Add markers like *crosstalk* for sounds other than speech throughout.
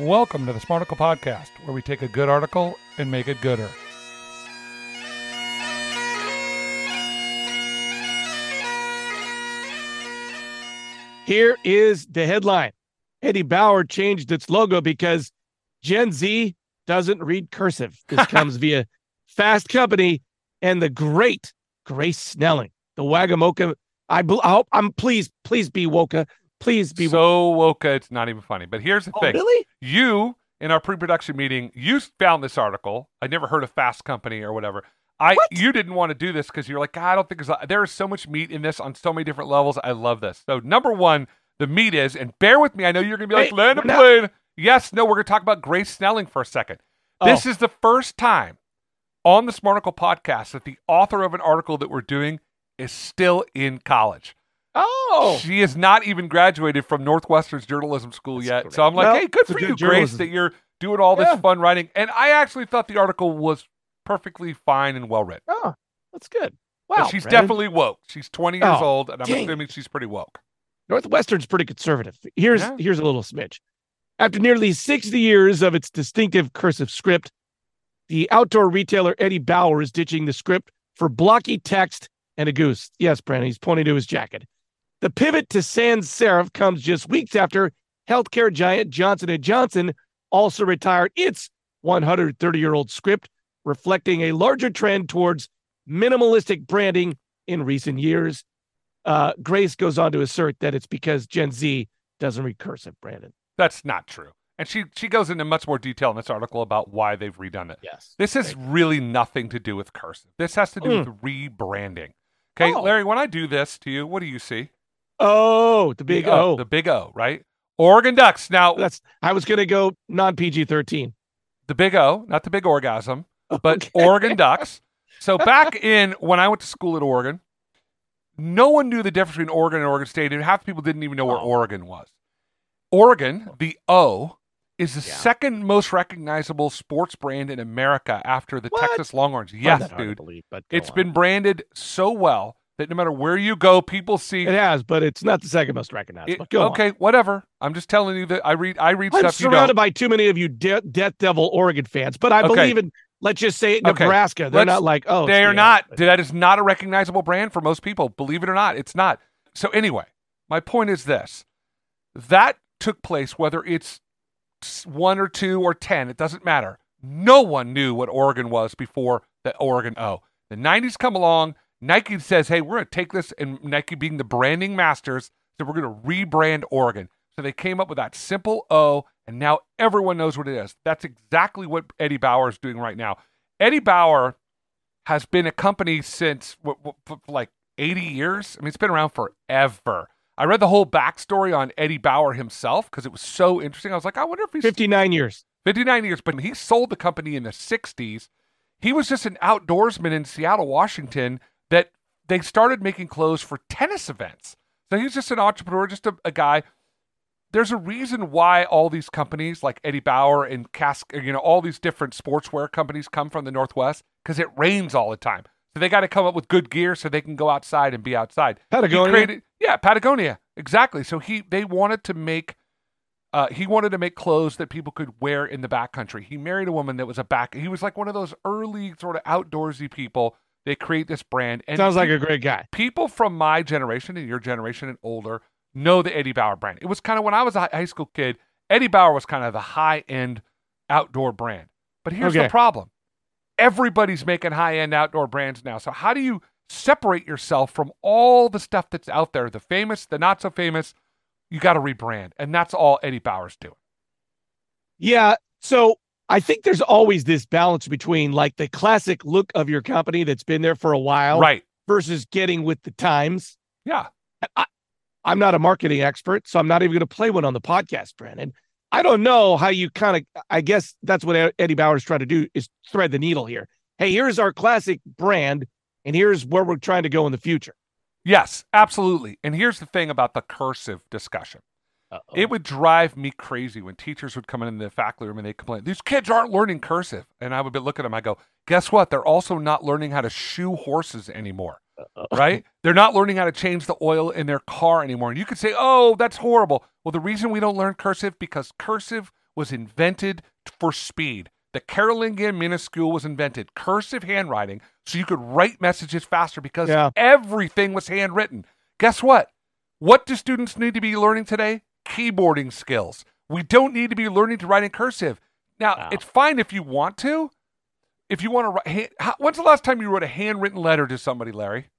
Welcome to the Smarticle Podcast, where we take a good article and make it gooder. Here is the headline Eddie Bauer changed its logo because Gen Z doesn't read cursive. This *laughs* comes via Fast Company and the great Grace Snelling, the Wagamoka. I, I hope I'm please, please be Woka. Please be so woke, it's not even funny. But here's the Oh, thing: really? you in our pre-production meeting, you found this article. I never heard of Fast Company or whatever. I What? you didn't want to do this because you're like, "God, I don't think there's a-" there is so much meat in this on so many different levels. I love this. So number one, the meat is, and bear with me. I know you're gonna be like, Hey, land a not- plane. Yes, no, we're gonna talk about Grace Snelling for a second. Oh. This Oh. is the first time on the Smarticle podcast that the author of an article that we're doing is still in college. Oh, She has not even graduated from Northwestern's journalism school That's yet. great. So I'm like, No, hey, good for good you, Grace, that you're doing all this Yeah. fun writing. And I actually thought the article was perfectly fine and well written. oh, that's good. But Wow, she's Brandon. definitely woke. She's 20 years Oh, old, and I'm dang. assuming she's pretty woke. Northwestern's pretty conservative. Here's Yeah. here's a little smidge. After nearly 60 years of its distinctive cursive script, the outdoor retailer Eddie Bauer is ditching the script for blocky text and a goose. Yes, Brandon, he's pointing to his jacket. The pivot to sans serif comes just weeks after healthcare giant Johnson & Johnson also retired its 130-year-old script, reflecting a larger trend towards minimalistic branding in recent years. Uh, Grace goes on to assert that it's because Gen Z doesn't read cursive, Brandon. That's not true. And she, she goes into much more detail in this article about why they've redone it. Yes. This has really nothing to do with cursive. This has to do with rebranding. Okay, Oh. Larry, when I do this to you, what do you see? Oh, the big The O. The big O, right? Oregon Ducks. Now, That's I was gonna go non PG thirteen. the big O, not the big orgasm, *laughs* but Okay. Oregon Ducks. So *laughs* back in when I went to school at Oregon, no one knew the difference between Oregon and Oregon State, and half the people didn't even know where Oh. Oregon was. Oregon, the O, is the Yeah. second most recognizable sports brand in America after the What? Texas Longhorns. Yes, dude. believe, It's on. been branded so well that no matter where you go, people see it has, but it's not the second most recognized. it- but go on. okay, whatever. I'm just telling you that I read I read I'm stuff you surrounded by too many of you de- Death Devil Oregon fans, but I Okay. believe in let's just say Okay. Nebraska. They're Let's- not like oh they are the not. O. That is not a recognizable brand for most people. Believe it or not, it's not. So anyway, my point is this: that took place whether it's one or two or ten. It doesn't matter. No one knew what Oregon was before oh, the Oregon O. The '90s come along. Nike says, "Hey, we're going to take this," and Nike being the branding masters, so we're going to rebrand Oregon. So they came up with that simple O, and now everyone knows what it is. That's exactly what Eddie Bauer is doing right now. Eddie Bauer has been a company since what, what, like 80 years. I mean, it's been around forever. I read the whole backstory on Eddie Bauer himself because it was so interesting. I was like, I wonder if he's 59 years. 59 years, but he sold the company in the 60s. He was just an outdoorsman in Seattle, Washington, they started making clothes for tennis events. So he was just an entrepreneur, just a, a guy. There's a reason why all these companies like Eddie Bauer and Cask, you know, all these different sportswear companies come from the Northwest because it rains all the time. So they got to come up with good gear so they can go outside and be outside. Patagonia. created, yeah, Patagonia, exactly. So he they wanted to make, uh, he wanted to make clothes that people could wear in the backcountry. He married a woman that was a back. He was like one of those early sort of outdoorsy people. They create this brand, and Sounds like a great guy. people from my generation and your generation and older know the Eddie Bauer brand. It was kind of when I was a high school kid. Eddie Bauer was kind of the high end outdoor brand. But here's the problem: everybody's making high end outdoor brands now. So how do you separate yourself from all the stuff that's out there, the famous, the not so famous? You got to rebrand, and that's all Eddie Bauer's doing. Yeah. So I think there's always this balance between like the classic look of your company that's been there for a while Right? versus getting with the times. Yeah. I, I'm not a marketing expert, so I'm not even going to play one on the podcast, Brandon. I don't know how you kind of, I guess that's what Eddie Bauer's trying to do is thread the needle here. Hey, here's our classic brand, and here's where we're trying to go in the future. Yes, absolutely. And here's the thing about the cursive discussion. It would drive me crazy when teachers would come in the faculty room and they complain, these kids aren't learning cursive. And I would be looking at them, I go, guess what? They're also not learning how to shoe horses anymore, right? *laughs* They're not learning how to change the oil in their car anymore. And you could say, oh, that's horrible. Well, the reason we don't learn cursive because cursive was invented for speed. The Carolingian minuscule was invented, cursive handwriting, so you could write messages faster because Yeah. everything was handwritten. Guess what? What do students need to be learning today? Keyboarding skills. We don't need to be learning to write in cursive. Now, Wow. it's fine if you want to. If you want to write, hand, how, when's the last time you wrote a handwritten letter to somebody, Larry?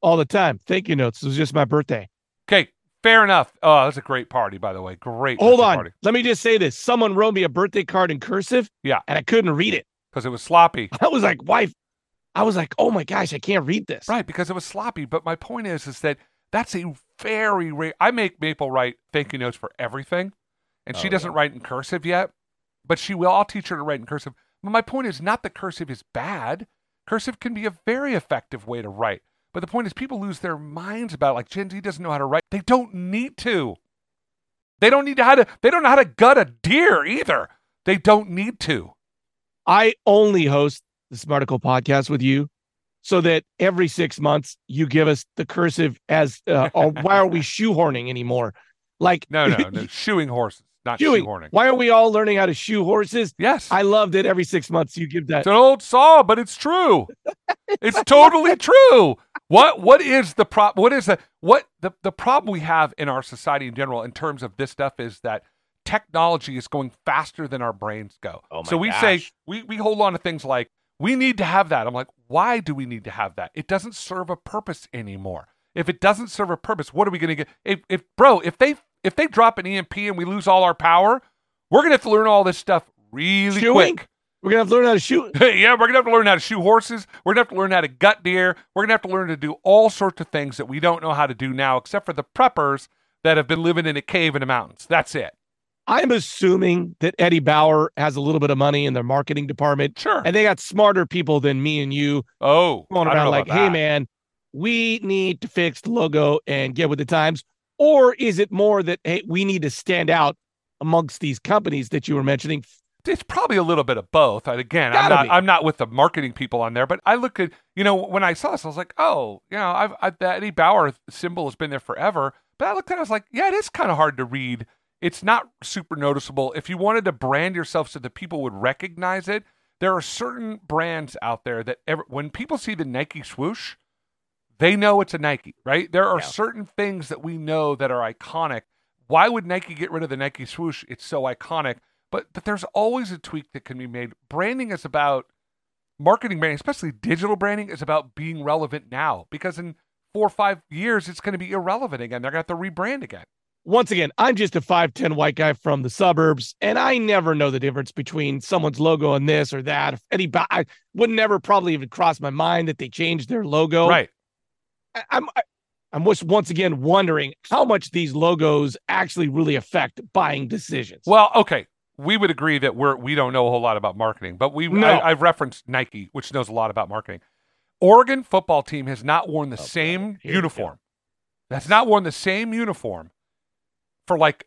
All the time. Thank you notes. It was just my birthday. Okay, fair enough. Oh, that's a great party, by the way. Great. Hold on. party. Let me just say this. Someone wrote me a birthday card in cursive. Yeah. And I couldn't read it. because it was sloppy. *laughs* I was like, wife, I was like, oh my gosh, I can't read this. Right, because it was sloppy. But my point is, is that that's a very rare. I make Maple write thank you notes for everything, and she Oh, doesn't yeah. write in cursive yet, but she will. I'll teach her to write in cursive. But my point is not that cursive is bad. Cursive can be a very effective way to write. But the point is, people lose their minds about it. Like Gen Z doesn't know how to write. They don't need to. They don't need to how to. They don't know how to gut a deer either. They don't need to. I only host the Smarticle podcast with you so that every six months you give us the cursive as, uh, or why are we *laughs* shoehorning anymore? Like, No, no, no. *laughs* Shoeing horses, not Shoeing. shoehorning. why are we all learning how to shoe horses? Yes. I love that every six months you give that. It's an old saw, but it's true. it's totally *laughs* true. What what is the prop what is the what the, the problem we have in our society in general in terms of this stuff is that technology is going faster than our brains go. Oh my so we say we, we hold on to things like we need to have that. I'm like, why do we need to have that? It doesn't serve a purpose anymore. If it doesn't serve a purpose, what are we gonna get? If, if bro, if they if they drop an EMP and we lose all our power, we're gonna have to learn all this stuff really quick. We're going to have to learn how to shoot. *laughs* yeah, we're gonna have to learn how to shoot horses. We're gonna have to learn how to gut deer. We're gonna have to learn to do all sorts of things that we don't know how to do now, except for the preppers that have been living in a cave in the mountains. That's it. I'm assuming that Eddie Bauer has a little bit of money in their marketing department Sure. and they got smarter people than me and you oh, going I don't around like, hey, that. man, we need to fix the logo and get with the times? Or is it more that, hey, we need to stand out amongst these companies that you were mentioning? It's probably a little bit of both. Again, I'm not be. I'm not with the marketing people on there, but I look at you know when I saw this, I was like, oh, you know, I've I, the Eddie Bauer symbol has been there forever. But I looked at it, I was like, yeah, it is kind of hard to read. It's not super noticeable. If you wanted to brand yourself so that people would recognize it, there are certain brands out there that ever, when people see the Nike swoosh, they know it's a Nike, right? There are Yeah. certain things that we know that are iconic. Why would Nike get rid of the Nike swoosh? It's so iconic. But but there's always a tweak that can be made. Branding is about marketing branding, especially digital branding, is about being relevant now. Because in four or five years, it's going to be irrelevant again. They're going to have to rebrand again. Once again, I'm just a 5'10 white guy from the suburbs, and I never know the difference between someone's logo and this or that. If Ba- I would never probably even cross my mind that they changed their logo. Right. I, I'm I, I'm just once again wondering how much these logos actually really affect buying decisions. Well, okay. We would agree that we're we don't know a whole lot about marketing, but we No. I, I've referenced Nike, which knows a lot about marketing. Oregon football team has not worn the Oh, same. Uniform. That's not worn the same uniform for like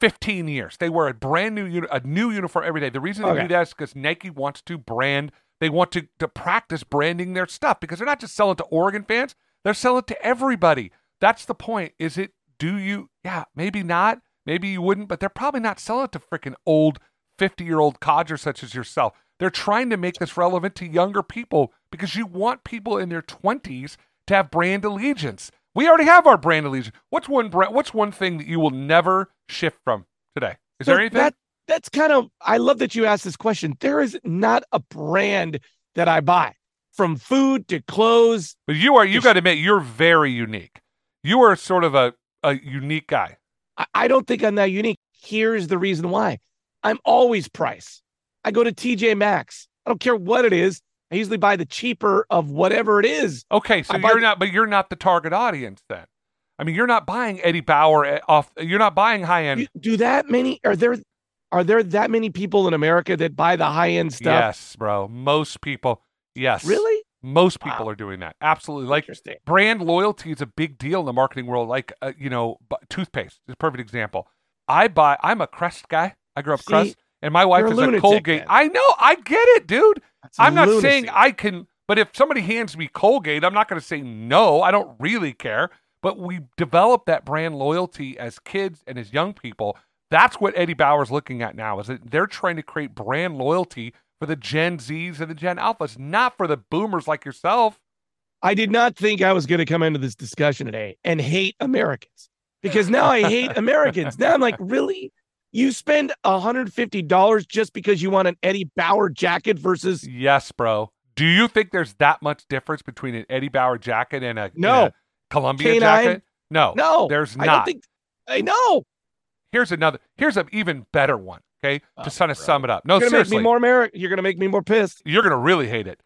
15 years. They wear a brand new uni- a new uniform every day. The reason they Okay. do that is because Nike wants to brand. They want to to practice branding their stuff because they're not just selling to Oregon fans. They're selling to everybody. That's the point. Is it? Do you? Yeah, maybe not. Maybe you wouldn't, but they're probably not selling it to freaking old 50 year old codgers such as yourself. They're trying to make this relevant to younger people because you want people in their 20s to have brand allegiance. We already have our brand allegiance. What's one brand? What's one thing that you will never shift from today? Is So there anything? That, that's kind of, I love that you asked this question. There is not a brand that I buy from food to clothes. but you are. You got to admit, you're very unique. You are sort of a a unique guy. I, I don't think I'm that unique. Here's the reason why I'm always price. I go to TJ Maxx. I don't care what it is. I usually buy the cheaper of whatever it is. Okay, so you're the- not, but you're not the target audience then. I mean, you're not buying Eddie Bauer off. You're not buying high end. Do, do that many? Are there are there that many people in America that buy the high end stuff? Yes, bro. Most people. Yes. Really? Most people Wow. are doing that. Absolutely. Like brand loyalty is a big deal in the marketing world. Like uh, you know, bu- toothpaste is a perfect example. I buy. I'm a Crest guy. I grew up See, Crest, and my wife a is a lunatic Colgate. then. I know. I get it, dude. That's I'm not lunacy. saying I can, but if somebody hands me Colgate, I'm not going to say no. I don't really care. But we develop that brand loyalty as kids and as young people. That's what Eddie Bauer's looking at now. Is that they're trying to create brand loyalty for the Gen Zs and the Gen Alphas, not for the boomers like yourself. I did not think I was going to come into this discussion today and hate Americans because now I hate *laughs* Americans. Now I'm like, really? You spend $150 just because you want an Eddie Bauer jacket versus Yes, bro. Do you think there's that much difference between an Eddie Bauer jacket and a, No. and a Columbia K9? jacket? No. no? There's I not. don't think I know. Here's another. Here's an even better one. Okay, Oh, to kind of bro. sum it up. No, You're gonna seriously, make me more American. You're gonna make me more pissed. you're gonna really hate it.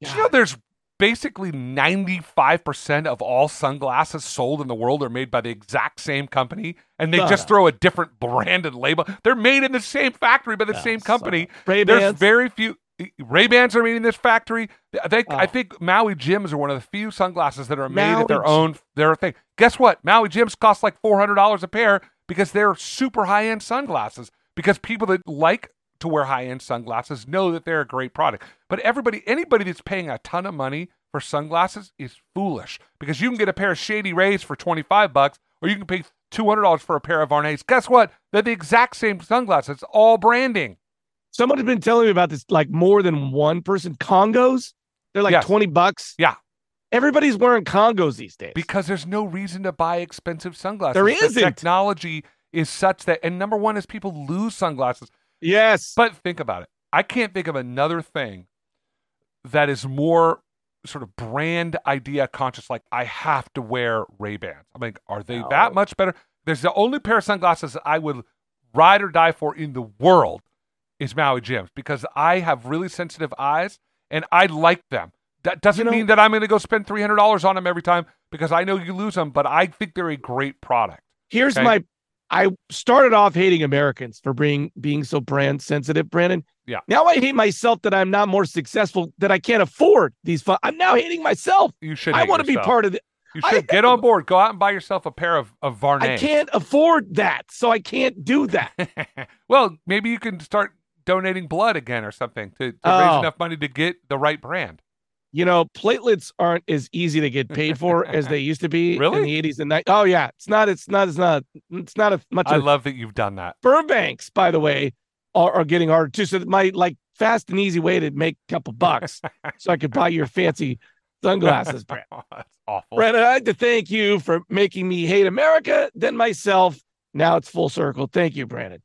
Did you know there's basically 95% of all sunglasses sold in the world are made by the exact same company, and they Shut just up. throw a different brand and label. They're made in the same factory by the Oh, same company. Ray There's very few. Ray Bans are made in this factory. I think, I Oh. think Maui Jims are one of the few sunglasses that are made at their Maui own their thing. Guess what? Maui Jims cost like four hundred dollars a pair because they're super high end sunglasses. Because people that like to wear high end sunglasses know that they're a great product. But everybody, anybody that's paying a ton of money for sunglasses is foolish because you can get a pair of Shady Rays for twenty five bucks, or you can pay two hundred dollars for a pair of Vuarnets. Guess what? They're the exact same sunglasses. It's all branding. Someone has been telling me about this like more than one person. Congos, they're like Yes. 20 bucks. Yeah. Everybody's wearing Congos these days. because there's no reason to buy expensive sunglasses. There The isn't. technology is such that, and number one is people lose sunglasses. Yes. But think about it. I can't think of another thing that is more sort of brand idea conscious. Like I have to wear Ray Bans. I'm like, are they No. that much better? There's the only pair of sunglasses that I would ride or die for in the world is Maui Jims because I have really sensitive eyes and I like them. That doesn't know- mean that I'm going to go spend three hundred dollars on them every time because I know you lose them, but I think they're a great product. Here's Okay. my I started off hating Americans for being being so brand sensitive, Brandon. Yeah. Now I hate myself that I'm not more successful, that I can't afford these fun. I'm now hating myself. You should. I want to be part of it. You I- should get on board. Go out and buy yourself a pair of of Vuarnets. I can't afford that. So I can't do that. *laughs* well, maybe you can start donating blood again or something to, to raise Oh. enough money to get the right brand. You know, platelets aren't as easy to get paid for as they used to be *laughs* Really? in the 80s and 90s. Oh yeah, it's not. It's not. It's not. It's not a much. I love that you've done that. sperm banks, by the way, are, are getting harder too. So my like fast and easy way to make a couple bucks, *laughs* so I could buy your fancy sunglasses, Brad. *laughs* That's awful. Brandon, I'd like to thank you for making me hate America, then myself. Now it's full circle. Thank you, Brandon.